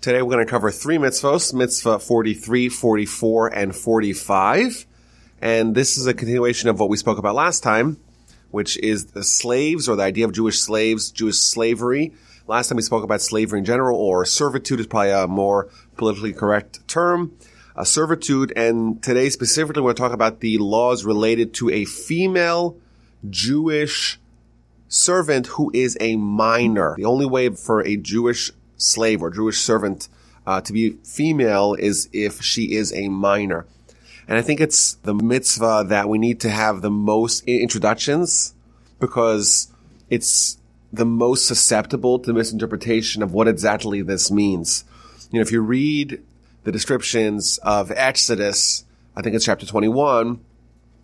Today we're going to cover three mitzvos, mitzvah 43, 44, and 45. And this is a continuation of what we spoke about last time, which is the slaves or the idea of Jewish slaves, Jewish slavery. Last time we spoke about slavery in general, or servitude is probably a more politically correct term. A servitude, and today specifically we're going to talk about the laws related to a female Jewish servant who is a minor. The only way for a Jewish slave or Jewish servant uh, to be female is if she is a minor. And I think it's the mitzvah that we need to have the most introductions because it's the most susceptible to misinterpretation of what exactly this means. You know, if you read the descriptions of Exodus, I think it's chapter 21,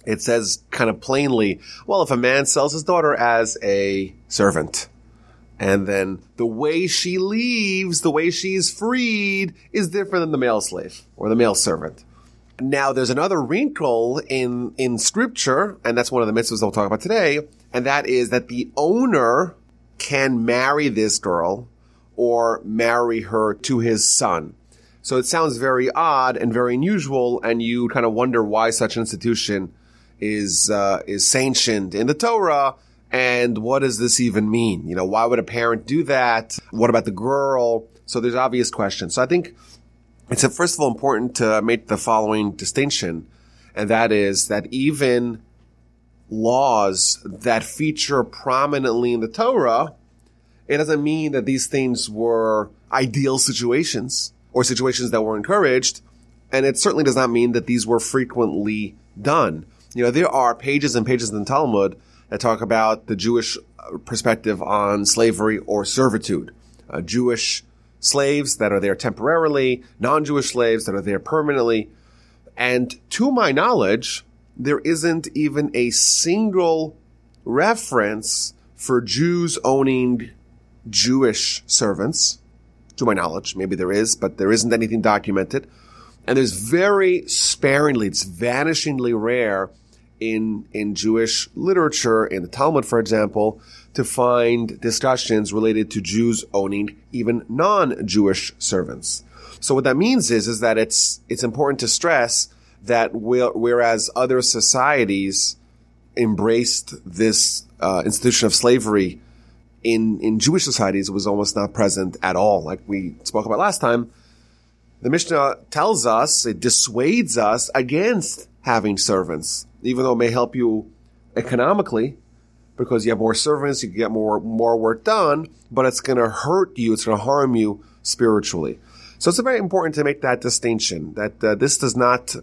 it says kind of plainly, well, if a man sells his daughter as a servant, and then the way she leaves, the way she's freed is different than the male slave or the male servant. Now there's another wrinkle in, in scripture, and that's one of the mitzvahs we'll talk about today, and that is that the owner can marry this girl or marry her to his son. So it sounds very odd and very unusual, and you kind of wonder why such an institution is uh, is sanctioned in the Torah and what does this even mean? You know, why would a parent do that? What about the girl? So there's obvious questions. So I think it's uh, first of all important to make the following distinction, and that is that even laws that feature prominently in the Torah, it doesn't mean that these things were ideal situations or situations that were encouraged. And it certainly does not mean that these were frequently done. You know, there are pages and pages in the Talmud that talk about the Jewish uh, perspective on slavery or servitude. Uh, Jewish slaves that are there temporarily, non-Jewish slaves that are there permanently. And to my knowledge, there isn't even a single reference for Jews owning Jewish servants. To my knowledge, maybe there is, but there isn't anything documented. And there's very sparingly, it's vanishingly rare in, in Jewish literature, in the Talmud, for example, to find discussions related to Jews owning even non-Jewish servants. So what that means is, is that it's, it's important to stress that whereas other societies embraced this uh, institution of slavery in, in Jewish societies, it was almost not present at all. Like we spoke about last time, the Mishnah tells us, it dissuades us against having servants even though it may help you economically because you have more servants, you can get more, more work done, but it's going to hurt you. It's going to harm you spiritually. So it's very important to make that distinction that uh, this does not,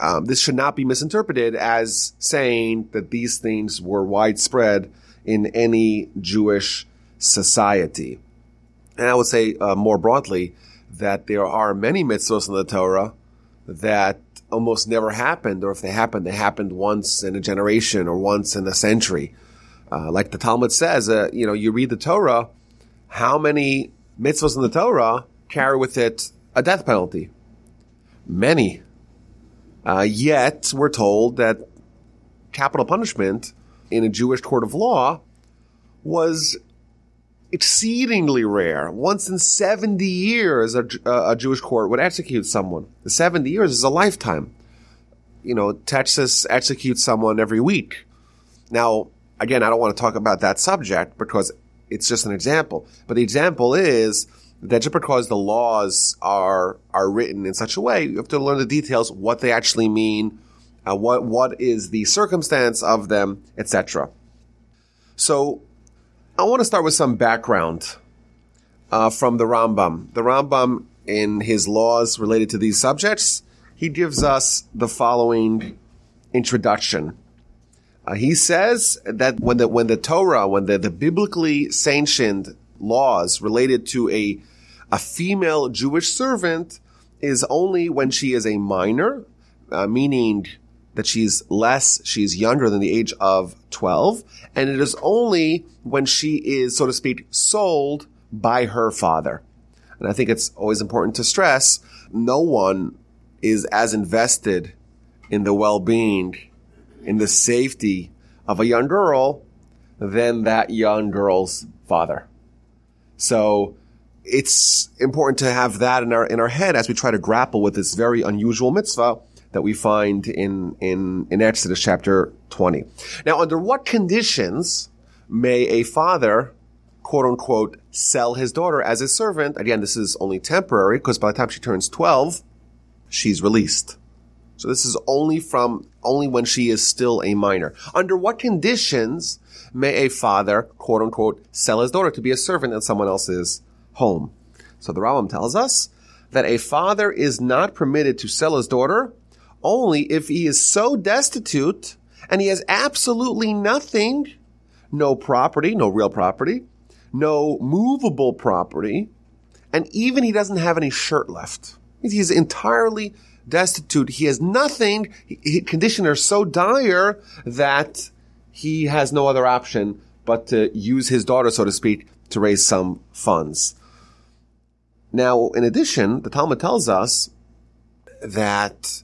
um, this should not be misinterpreted as saying that these things were widespread in any Jewish society. And I would say uh, more broadly that there are many mitzvahs in the Torah that almost never happened, or if they happened, they happened once in a generation or once in a century. Uh, like the Talmud says, uh, you know, you read the Torah, how many mitzvahs in the Torah carry with it a death penalty? Many. Uh, yet we're told that capital punishment in a Jewish court of law was exceedingly rare. Once in 70 years, a, a, Jewish court would execute someone. 70 years is a lifetime. You know, Texas executes someone every week. Now, again, I don't want to talk about that subject because it's just an example. But the example is that just because the laws are are written in such a way, you have to learn the details, what they actually mean, uh, what what is the circumstance of them, etc. So I want to start with some background uh, from the Rambam. The Rambam, in his laws related to these subjects, he gives us the following introduction. Uh, he says that when the when the Torah, when the, the biblically sanctioned laws related to a a female Jewish servant is only when she is a minor, uh, meaning that she's less, she's younger than the age of 12. And it is only when she is, so to speak, sold by her father. And I think it's always important to stress no one is as invested in the well-being, in the safety of a young girl than that young girl's father. So it's important to have that in our in our head as we try to grapple with this very unusual mitzvah that we find in in in Exodus chapter 20. Now, under what conditions may a father quote unquote sell his daughter as a servant? Again, this is only temporary because by the time she turns 12, she's released. So this is only from only when she is still a minor. Under what conditions may a father, quote unquote, sell his daughter to be a servant in someone else's home? So the Rambam tells us that a father is not permitted to sell his daughter only if he is so destitute and he has absolutely nothing, no property, no real property, no movable property, and even he doesn't have any shirt left. He's entirely destitute. He has nothing. His condition are so dire that he has no other option but to use his daughter, so to speak, to raise some funds. Now, in addition, the Talmud tells us that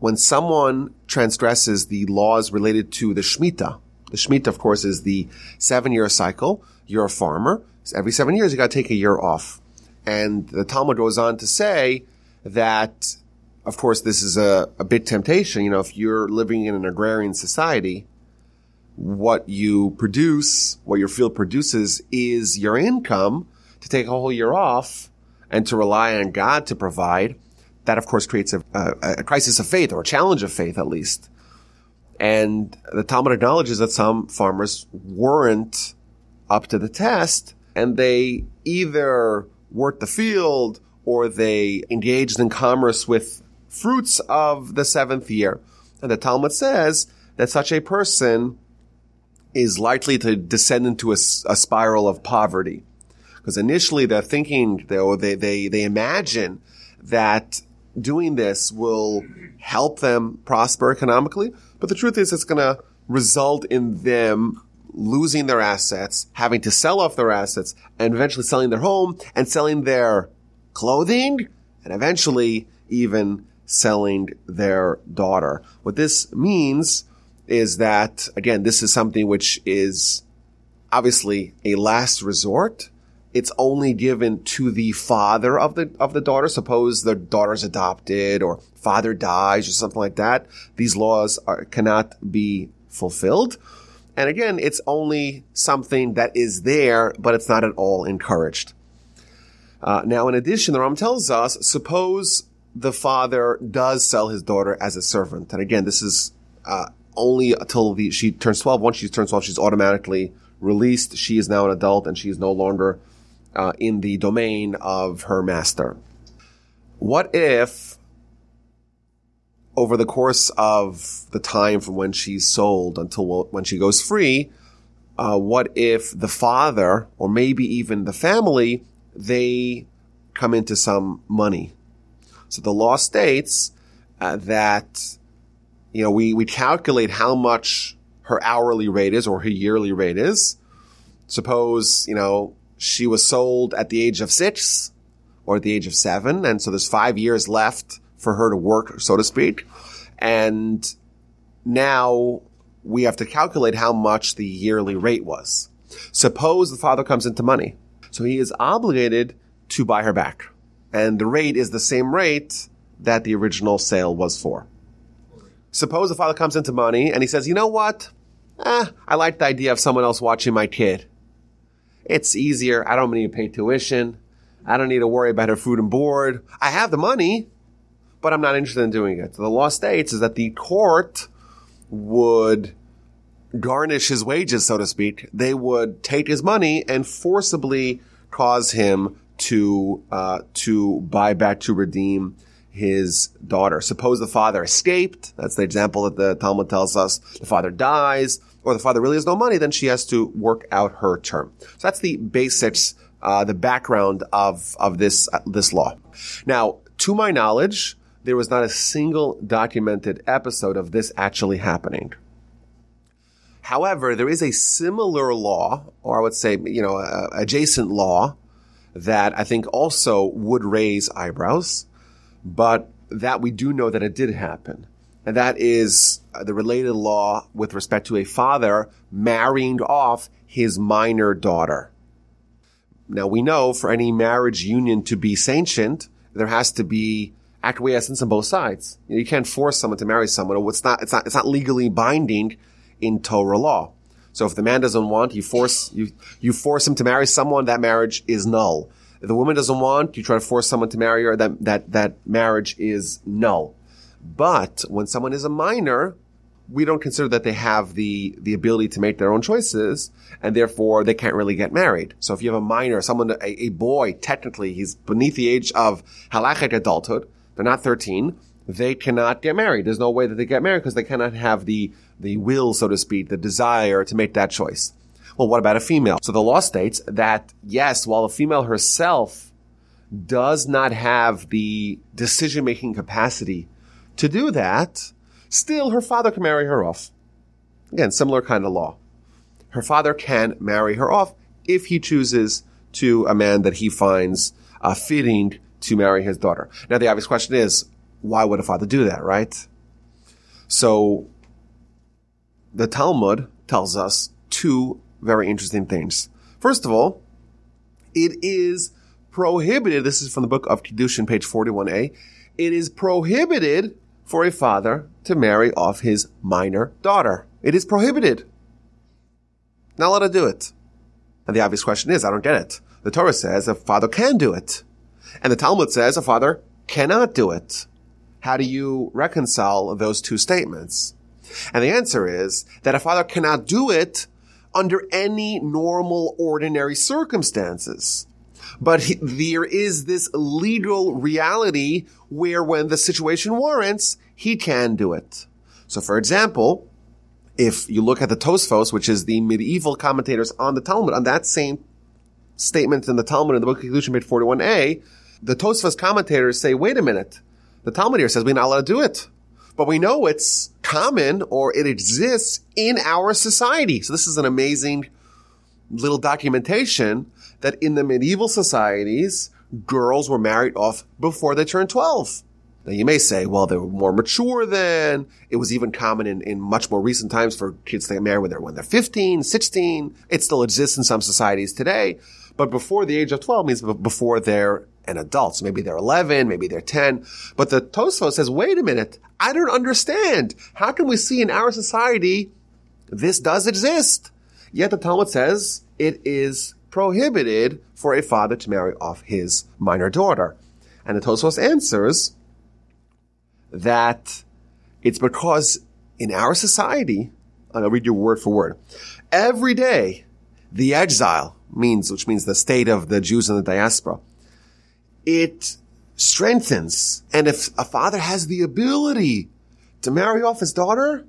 when someone transgresses the laws related to the Shemitah, the Shemitah, of course, is the seven year cycle. You're a farmer. Every seven years, you got to take a year off. And the Talmud goes on to say that of course, this is a, a big temptation. You know, if you're living in an agrarian society, what you produce, what your field produces is your income to take a whole year off and to rely on God to provide. That, of course, creates a, a, a crisis of faith or a challenge of faith, at least. And the Talmud acknowledges that some farmers weren't up to the test and they either worked the field or they engaged in commerce with fruits of the seventh year. And the Talmud says that such a person is likely to descend into a, a spiral of poverty. Because initially they're thinking, they, they, they, they imagine that doing this will help them prosper economically. But the truth is it's going to result in them losing their assets, having to sell off their assets, and eventually selling their home and selling their clothing, and eventually even selling their daughter. What this means is that, again, this is something which is obviously a last resort. It's only given to the father of the, of the daughter. Suppose the daughter's adopted or father dies or something like that. These laws are, cannot be fulfilled. And again, it's only something that is there, but it's not at all encouraged. Uh, now, in addition, the Ram tells us, suppose the father does sell his daughter as a servant. And again, this is uh, only until the, she turns 12. Once she turns 12, she's automatically released. She is now an adult and she is no longer uh, in the domain of her master. What if over the course of the time from when she's sold until when she goes free, uh, what if the father or maybe even the family, they come into some money? So the law states uh, that, you know, we, we calculate how much her hourly rate is or her yearly rate is. Suppose, you know, she was sold at the age of six or at the age of seven. And so there's five years left for her to work, so to speak. And now we have to calculate how much the yearly rate was. Suppose the father comes into money. So he is obligated to buy her back and the rate is the same rate that the original sale was for. Suppose the father comes into money and he says, you know what? Eh, I like the idea of someone else watching my kid. It's easier. I don't need to pay tuition. I don't need to worry about her food and board. I have the money, but I'm not interested in doing it. So the law states is that the court would garnish his wages, so to speak. They would take his money and forcibly cause him to uh, to buy back to redeem his daughter. Suppose the father escaped. That's the example that the Talmud tells us. The father dies, or the father really has no money. Then she has to work out her term. So that's the basics, uh, the background of of this uh, this law. Now, to my knowledge, there was not a single documented episode of this actually happening. However, there is a similar law, or I would say, you know, adjacent law that I think also would raise eyebrows, but that we do know that it did happen. And that is uh, the related law with respect to a father marrying off his minor daughter. Now we know for any marriage union to be sanctioned, there has to be acquiescence on both sides. You can't force someone to marry someone. It's not, it's not, it's not legally binding in Torah law. So if the man doesn't want, you force, you, you force him to marry someone, that marriage is null. If the woman doesn't want, you try to force someone to marry her, that, that, that marriage is null. But when someone is a minor, we don't consider that they have the, the ability to make their own choices, and therefore they can't really get married. So if you have a minor, someone, a, a boy, technically, he's beneath the age of halachic adulthood, they're not 13, they cannot get married. There's no way that they get married because they cannot have the, the will, so to speak, the desire to make that choice. Well, what about a female? So the law states that yes, while a female herself does not have the decision making capacity to do that, still her father can marry her off. Again, similar kind of law. Her father can marry her off if he chooses to a man that he finds uh, fitting to marry his daughter. Now, the obvious question is, why would a father do that, right? So, the Talmud tells us two very interesting things. First of all, it is prohibited, this is from the book of Kiddushin, page 41a, it is prohibited for a father to marry off his minor daughter. It is prohibited. Not allowed to do it. And the obvious question is, I don't get it. The Torah says a father can do it. And the Talmud says a father cannot do it. How do you reconcile those two statements? And the answer is that a father cannot do it under any normal, ordinary circumstances. But he, there is this legal reality where when the situation warrants, he can do it. So for example, if you look at the Tosfos, which is the medieval commentators on the Talmud, on that same statement in the Talmud in the book of Kiddushin, page 41a, the Tosfos commentators say, wait a minute. The Talmud here says we're not allowed to do it. But we know it's common or it exists in our society. So this is an amazing little documentation that in the medieval societies, girls were married off before they turned 12. Now you may say, well, they were more mature then. It was even common in, in much more recent times for kids to get married when they're, when they're 15, 16. It still exists in some societies today. But before the age of 12 means before they're an adult. So maybe they're 11, maybe they're 10. But the Tosfos says, wait a minute. I don't understand. How can we see in our society this does exist? Yet the Talmud says it is prohibited for a father to marry off his minor daughter. And the Tosfos answers that it's because in our society, and I'll read you word for word, every day the exile means, which means the state of the Jews in the diaspora, it strengthens. And if a father has the ability to marry off his daughter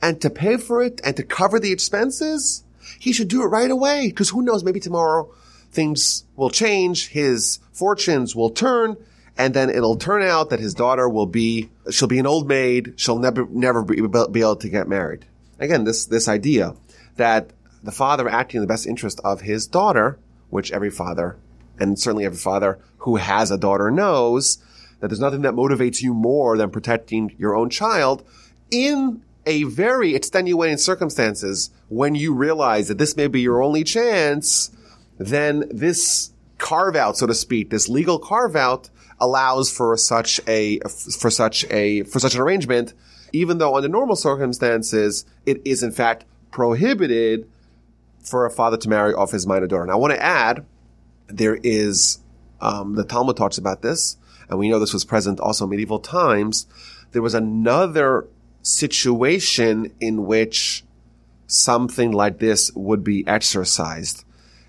and to pay for it and to cover the expenses, he should do it right away. Because who knows, maybe tomorrow things will change, his fortunes will turn, and then it'll turn out that his daughter will be, she'll be an old maid, she'll never, never be, be able to get married. Again, this, this idea that the father acting in the best interest of his daughter, which every father, and certainly every father who has a daughter knows, that there's nothing that motivates you more than protecting your own child in a very extenuating circumstances when you realize that this may be your only chance, then this carve out, so to speak, this legal carve out allows for such a, for such a, for such an arrangement, even though under normal circumstances, it is in fact prohibited for a father to marry off his minor daughter. And I want to add, there is, um, the Talmud talks about this, and we know this was present also in medieval times. There was another situation in which something like this would be exercised.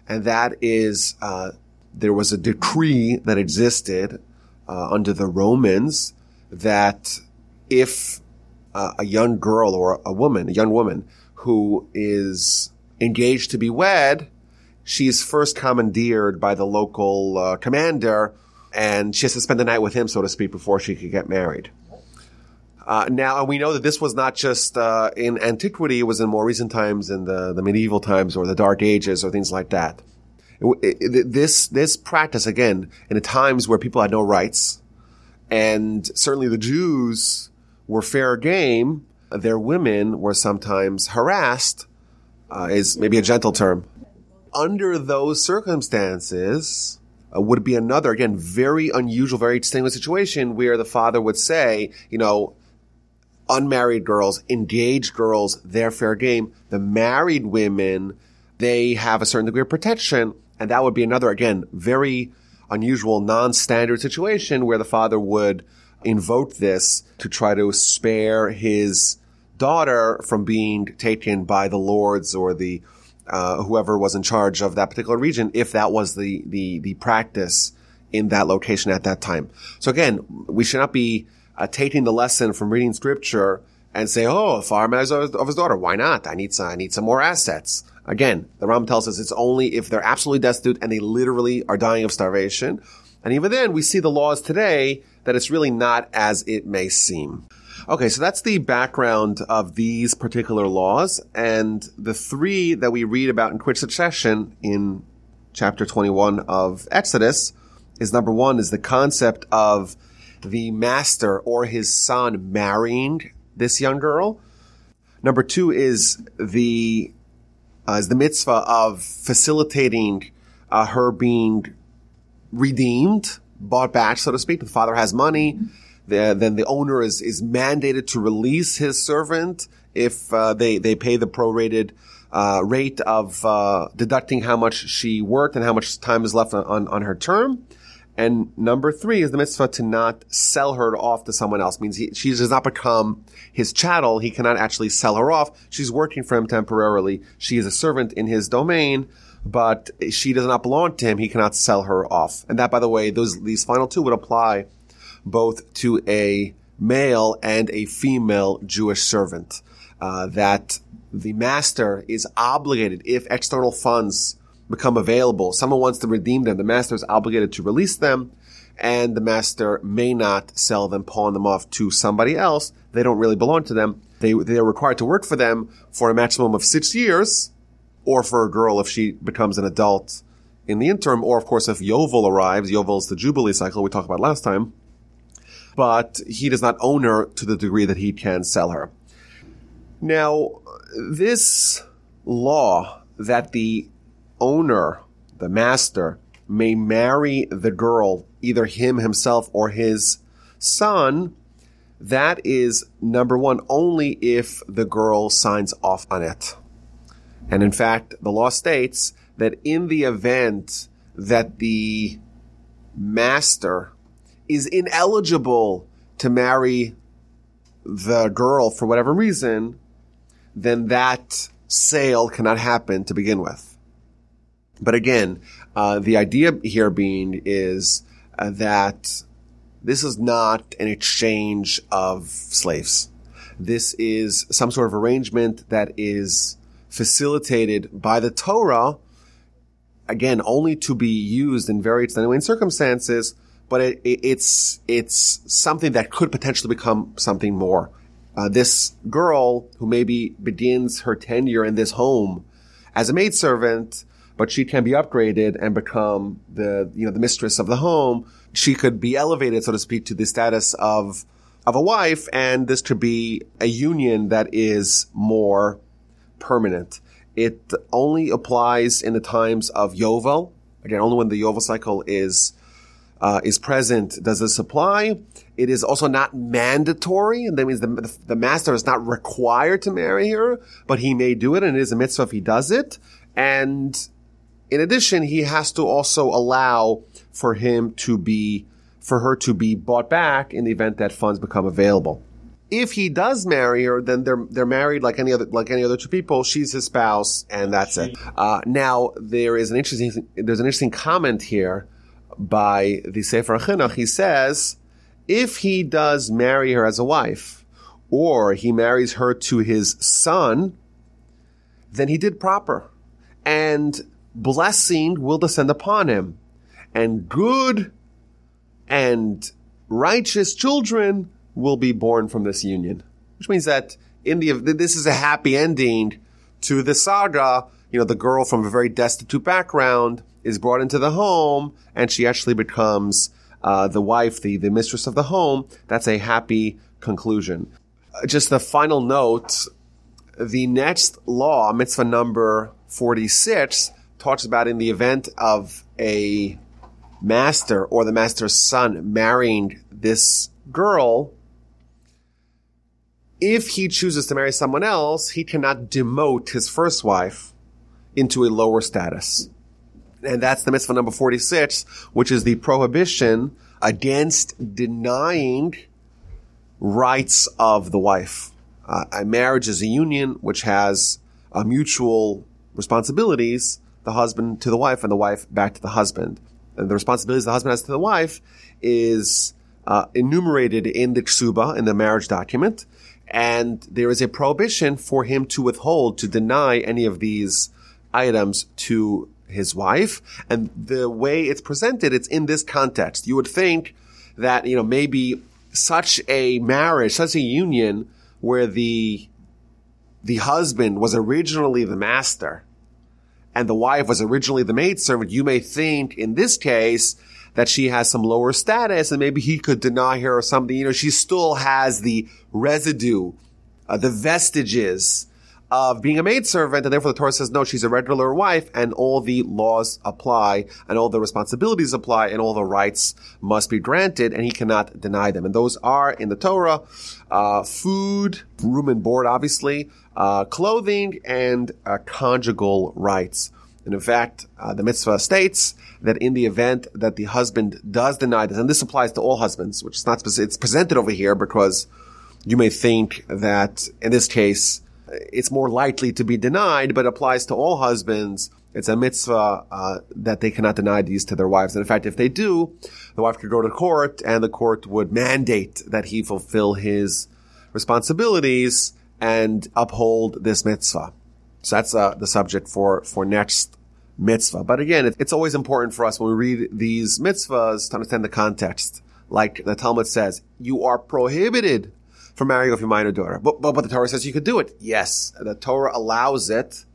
And that is, uh, there was a decree that existed uh, under the Romans that if uh, a young girl or a woman, a young woman who is engaged to be wed, she's first commandeered by the local uh, commander and she has to spend the night with him, so to speak, before she could get married. Uh, now, and we know that this was not just uh, in antiquity; it was in more recent times, in the, the medieval times or the Dark Ages or things like that. It, it, this this practice again in the times where people had no rights, and certainly the Jews were fair game. Their women were sometimes harassed, uh, is maybe a gentle term, under those circumstances, uh, would be another, again, very unusual, very distinguished situation where the father would say, you know, unmarried girls, engaged girls, they're fair game. The married women, they have a certain degree of protection. And that would be another, again, very unusual, non-standard situation where the father would invoke this to try to spare his daughter from being taken by the lords or the uh, whoever was in charge of that particular region, if that was the the the practice in that location at that time. So again, we should not be uh, taking the lesson from reading scripture and say, "Oh, a farmer of his daughter. Why not? I need some. I need some more assets." Again, the Ram tells us it's only if they're absolutely destitute and they literally are dying of starvation. And even then, we see the laws today that it's really not as it may seem. Okay, so that's the background of these particular laws. And the three that we read about in quick succession in chapter 21 of Exodus is number one is the concept of the master or his son marrying this young girl. Number two is the uh, is the mitzvah of facilitating uh, her being redeemed, bought back, so to speak. The father has money, the, then the owner is is mandated to release his servant if uh, they they pay the prorated uh, rate of uh, deducting how much she worked and how much time is left on, on, on her term. And number three is the mitzvah to not sell her off to someone else. Means he, she does not become his chattel. He cannot actually sell her off. She's working for him temporarily. She is a servant in his domain, but she does not belong to him. He cannot sell her off. And that, by the way, those these final two would apply both to a male and a female Jewish servant. Uh, that the master is obligated if external funds become available. Someone wants to redeem them. The master is obligated to release them and the master may not sell them, pawn them off to somebody else. They don't really belong to them. They, they are required to work for them for a maximum of six years or for a girl if she becomes an adult in the interim. Or of course, if Yovel arrives, Yovel is the Jubilee cycle we talked about last time, but he does not own her to the degree that he can sell her. Now, this law that the owner, the master, may marry the girl, either him himself or his son, that is number one, only if the girl signs off on it. And in fact, the law states that in the event that the master is ineligible to marry the girl for whatever reason, then that sale cannot happen to begin with. But again, uh, the idea here being is uh, that this is not an exchange of slaves. This is some sort of arrangement that is facilitated by the Torah, again, only to be used in very extenuating circumstances, but it, it, it's, it's something that could potentially become something more. Uh, this girl who maybe begins her tenure in this home as a maidservant but she can be upgraded and become the, you know, the mistress of the home. She could be elevated, so to speak, to the status of, of a wife, and this could be a union that is more permanent. It only applies in the times of Yovel. Again, only when the Yovel cycle is uh, is present does this apply. It is also not mandatory, and that means the, the master is not required to marry her, but he may do it, and it is a mitzvah if he does it. And in addition, he has to also allow for him to be, for her to be bought back in the event that funds become available. If he does marry her, then they're they're married like any other like any other two people. She's his spouse, and that's it. Uh, now there is an interesting there's an interesting comment here by the Sefer Chinuch. He says if he does marry her as a wife, or he marries her to his son, then he did proper. And blessing will descend upon him, and good and righteous children will be born from this union. Which means that in the this is a happy ending to the saga. You know, the girl from a very destitute background is brought into the home, and she actually becomes uh, the wife, the the mistress of the home. That's a happy conclusion. Uh, just the final note: the next law, mitzvah number forty six talks about in the event of a master or the master's son marrying this girl, if he chooses to marry someone else, he cannot demote his first wife into a lower status. And that's the mitzvah number 46, which is the prohibition against denying rights of the wife. Uh, a marriage is a union which has uh, mutual responsibilities, the husband to the wife and the wife back to the husband. And the responsibilities the husband has to the wife is uh, enumerated in the ksuba, in the marriage document, and there is a prohibition for him to withhold, to deny any of these items to his wife. And the way it's presented, it's in this context. You would think that, you know, maybe such a marriage, such a union where the, the husband was originally the master and the wife was originally the maidservant, you may think in this case that she has some lower status and maybe he could deny her or something. You know, she still has the residue, uh, the vestiges of being a maidservant, and therefore the Torah says, no, she's a regular wife, and all the laws apply, and all the responsibilities apply, and all the rights must be granted, and he cannot deny them. And those are in the Torah, uh, food, room and board, obviously, uh, clothing, and uh, conjugal rights. And in fact, uh, the mitzvah states that in the event that the husband does deny this, and this applies to all husbands, which is not specific, it's presented over here because you may think that in this case, it's more likely to be denied, but applies to all husbands. It's a mitzvah uh, that they cannot deny these to their wives. And in fact, if they do, the wife could go to court, and the court would mandate that he fulfill his responsibilities and uphold this mitzvah. So that's uh, the subject for for next mitzvah. But again, it, it's always important for us when we read these mitzvahs to understand the context. Like the Talmud says, you are prohibited from marrying off your minor daughter. But, but, but the Torah says you could do it. Yes, the Torah allows it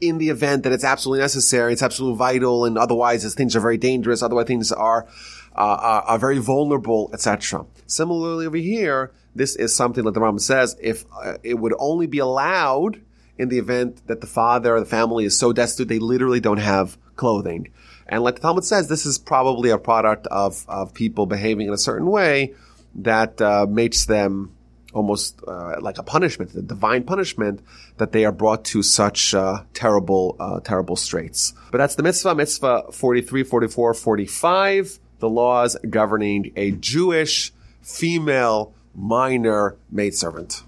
in the event that it's absolutely necessary, it's absolutely vital, and otherwise as things are very dangerous, otherwise things are, uh, are, are, very vulnerable, etc. Similarly over here, this is something that the Rambam says, if uh, it would only be allowed in the event that the father or the family is so destitute they literally don't have clothing. And like the Talmud says, this is probably a product of, of people behaving in a certain way that uh, makes them almost uh, like a punishment, a divine punishment, that they are brought to such uh, terrible, uh, terrible straits. But that's the mitzvah, mitzvah 43, 44, 45, the laws governing a Jewish female minor maidservant.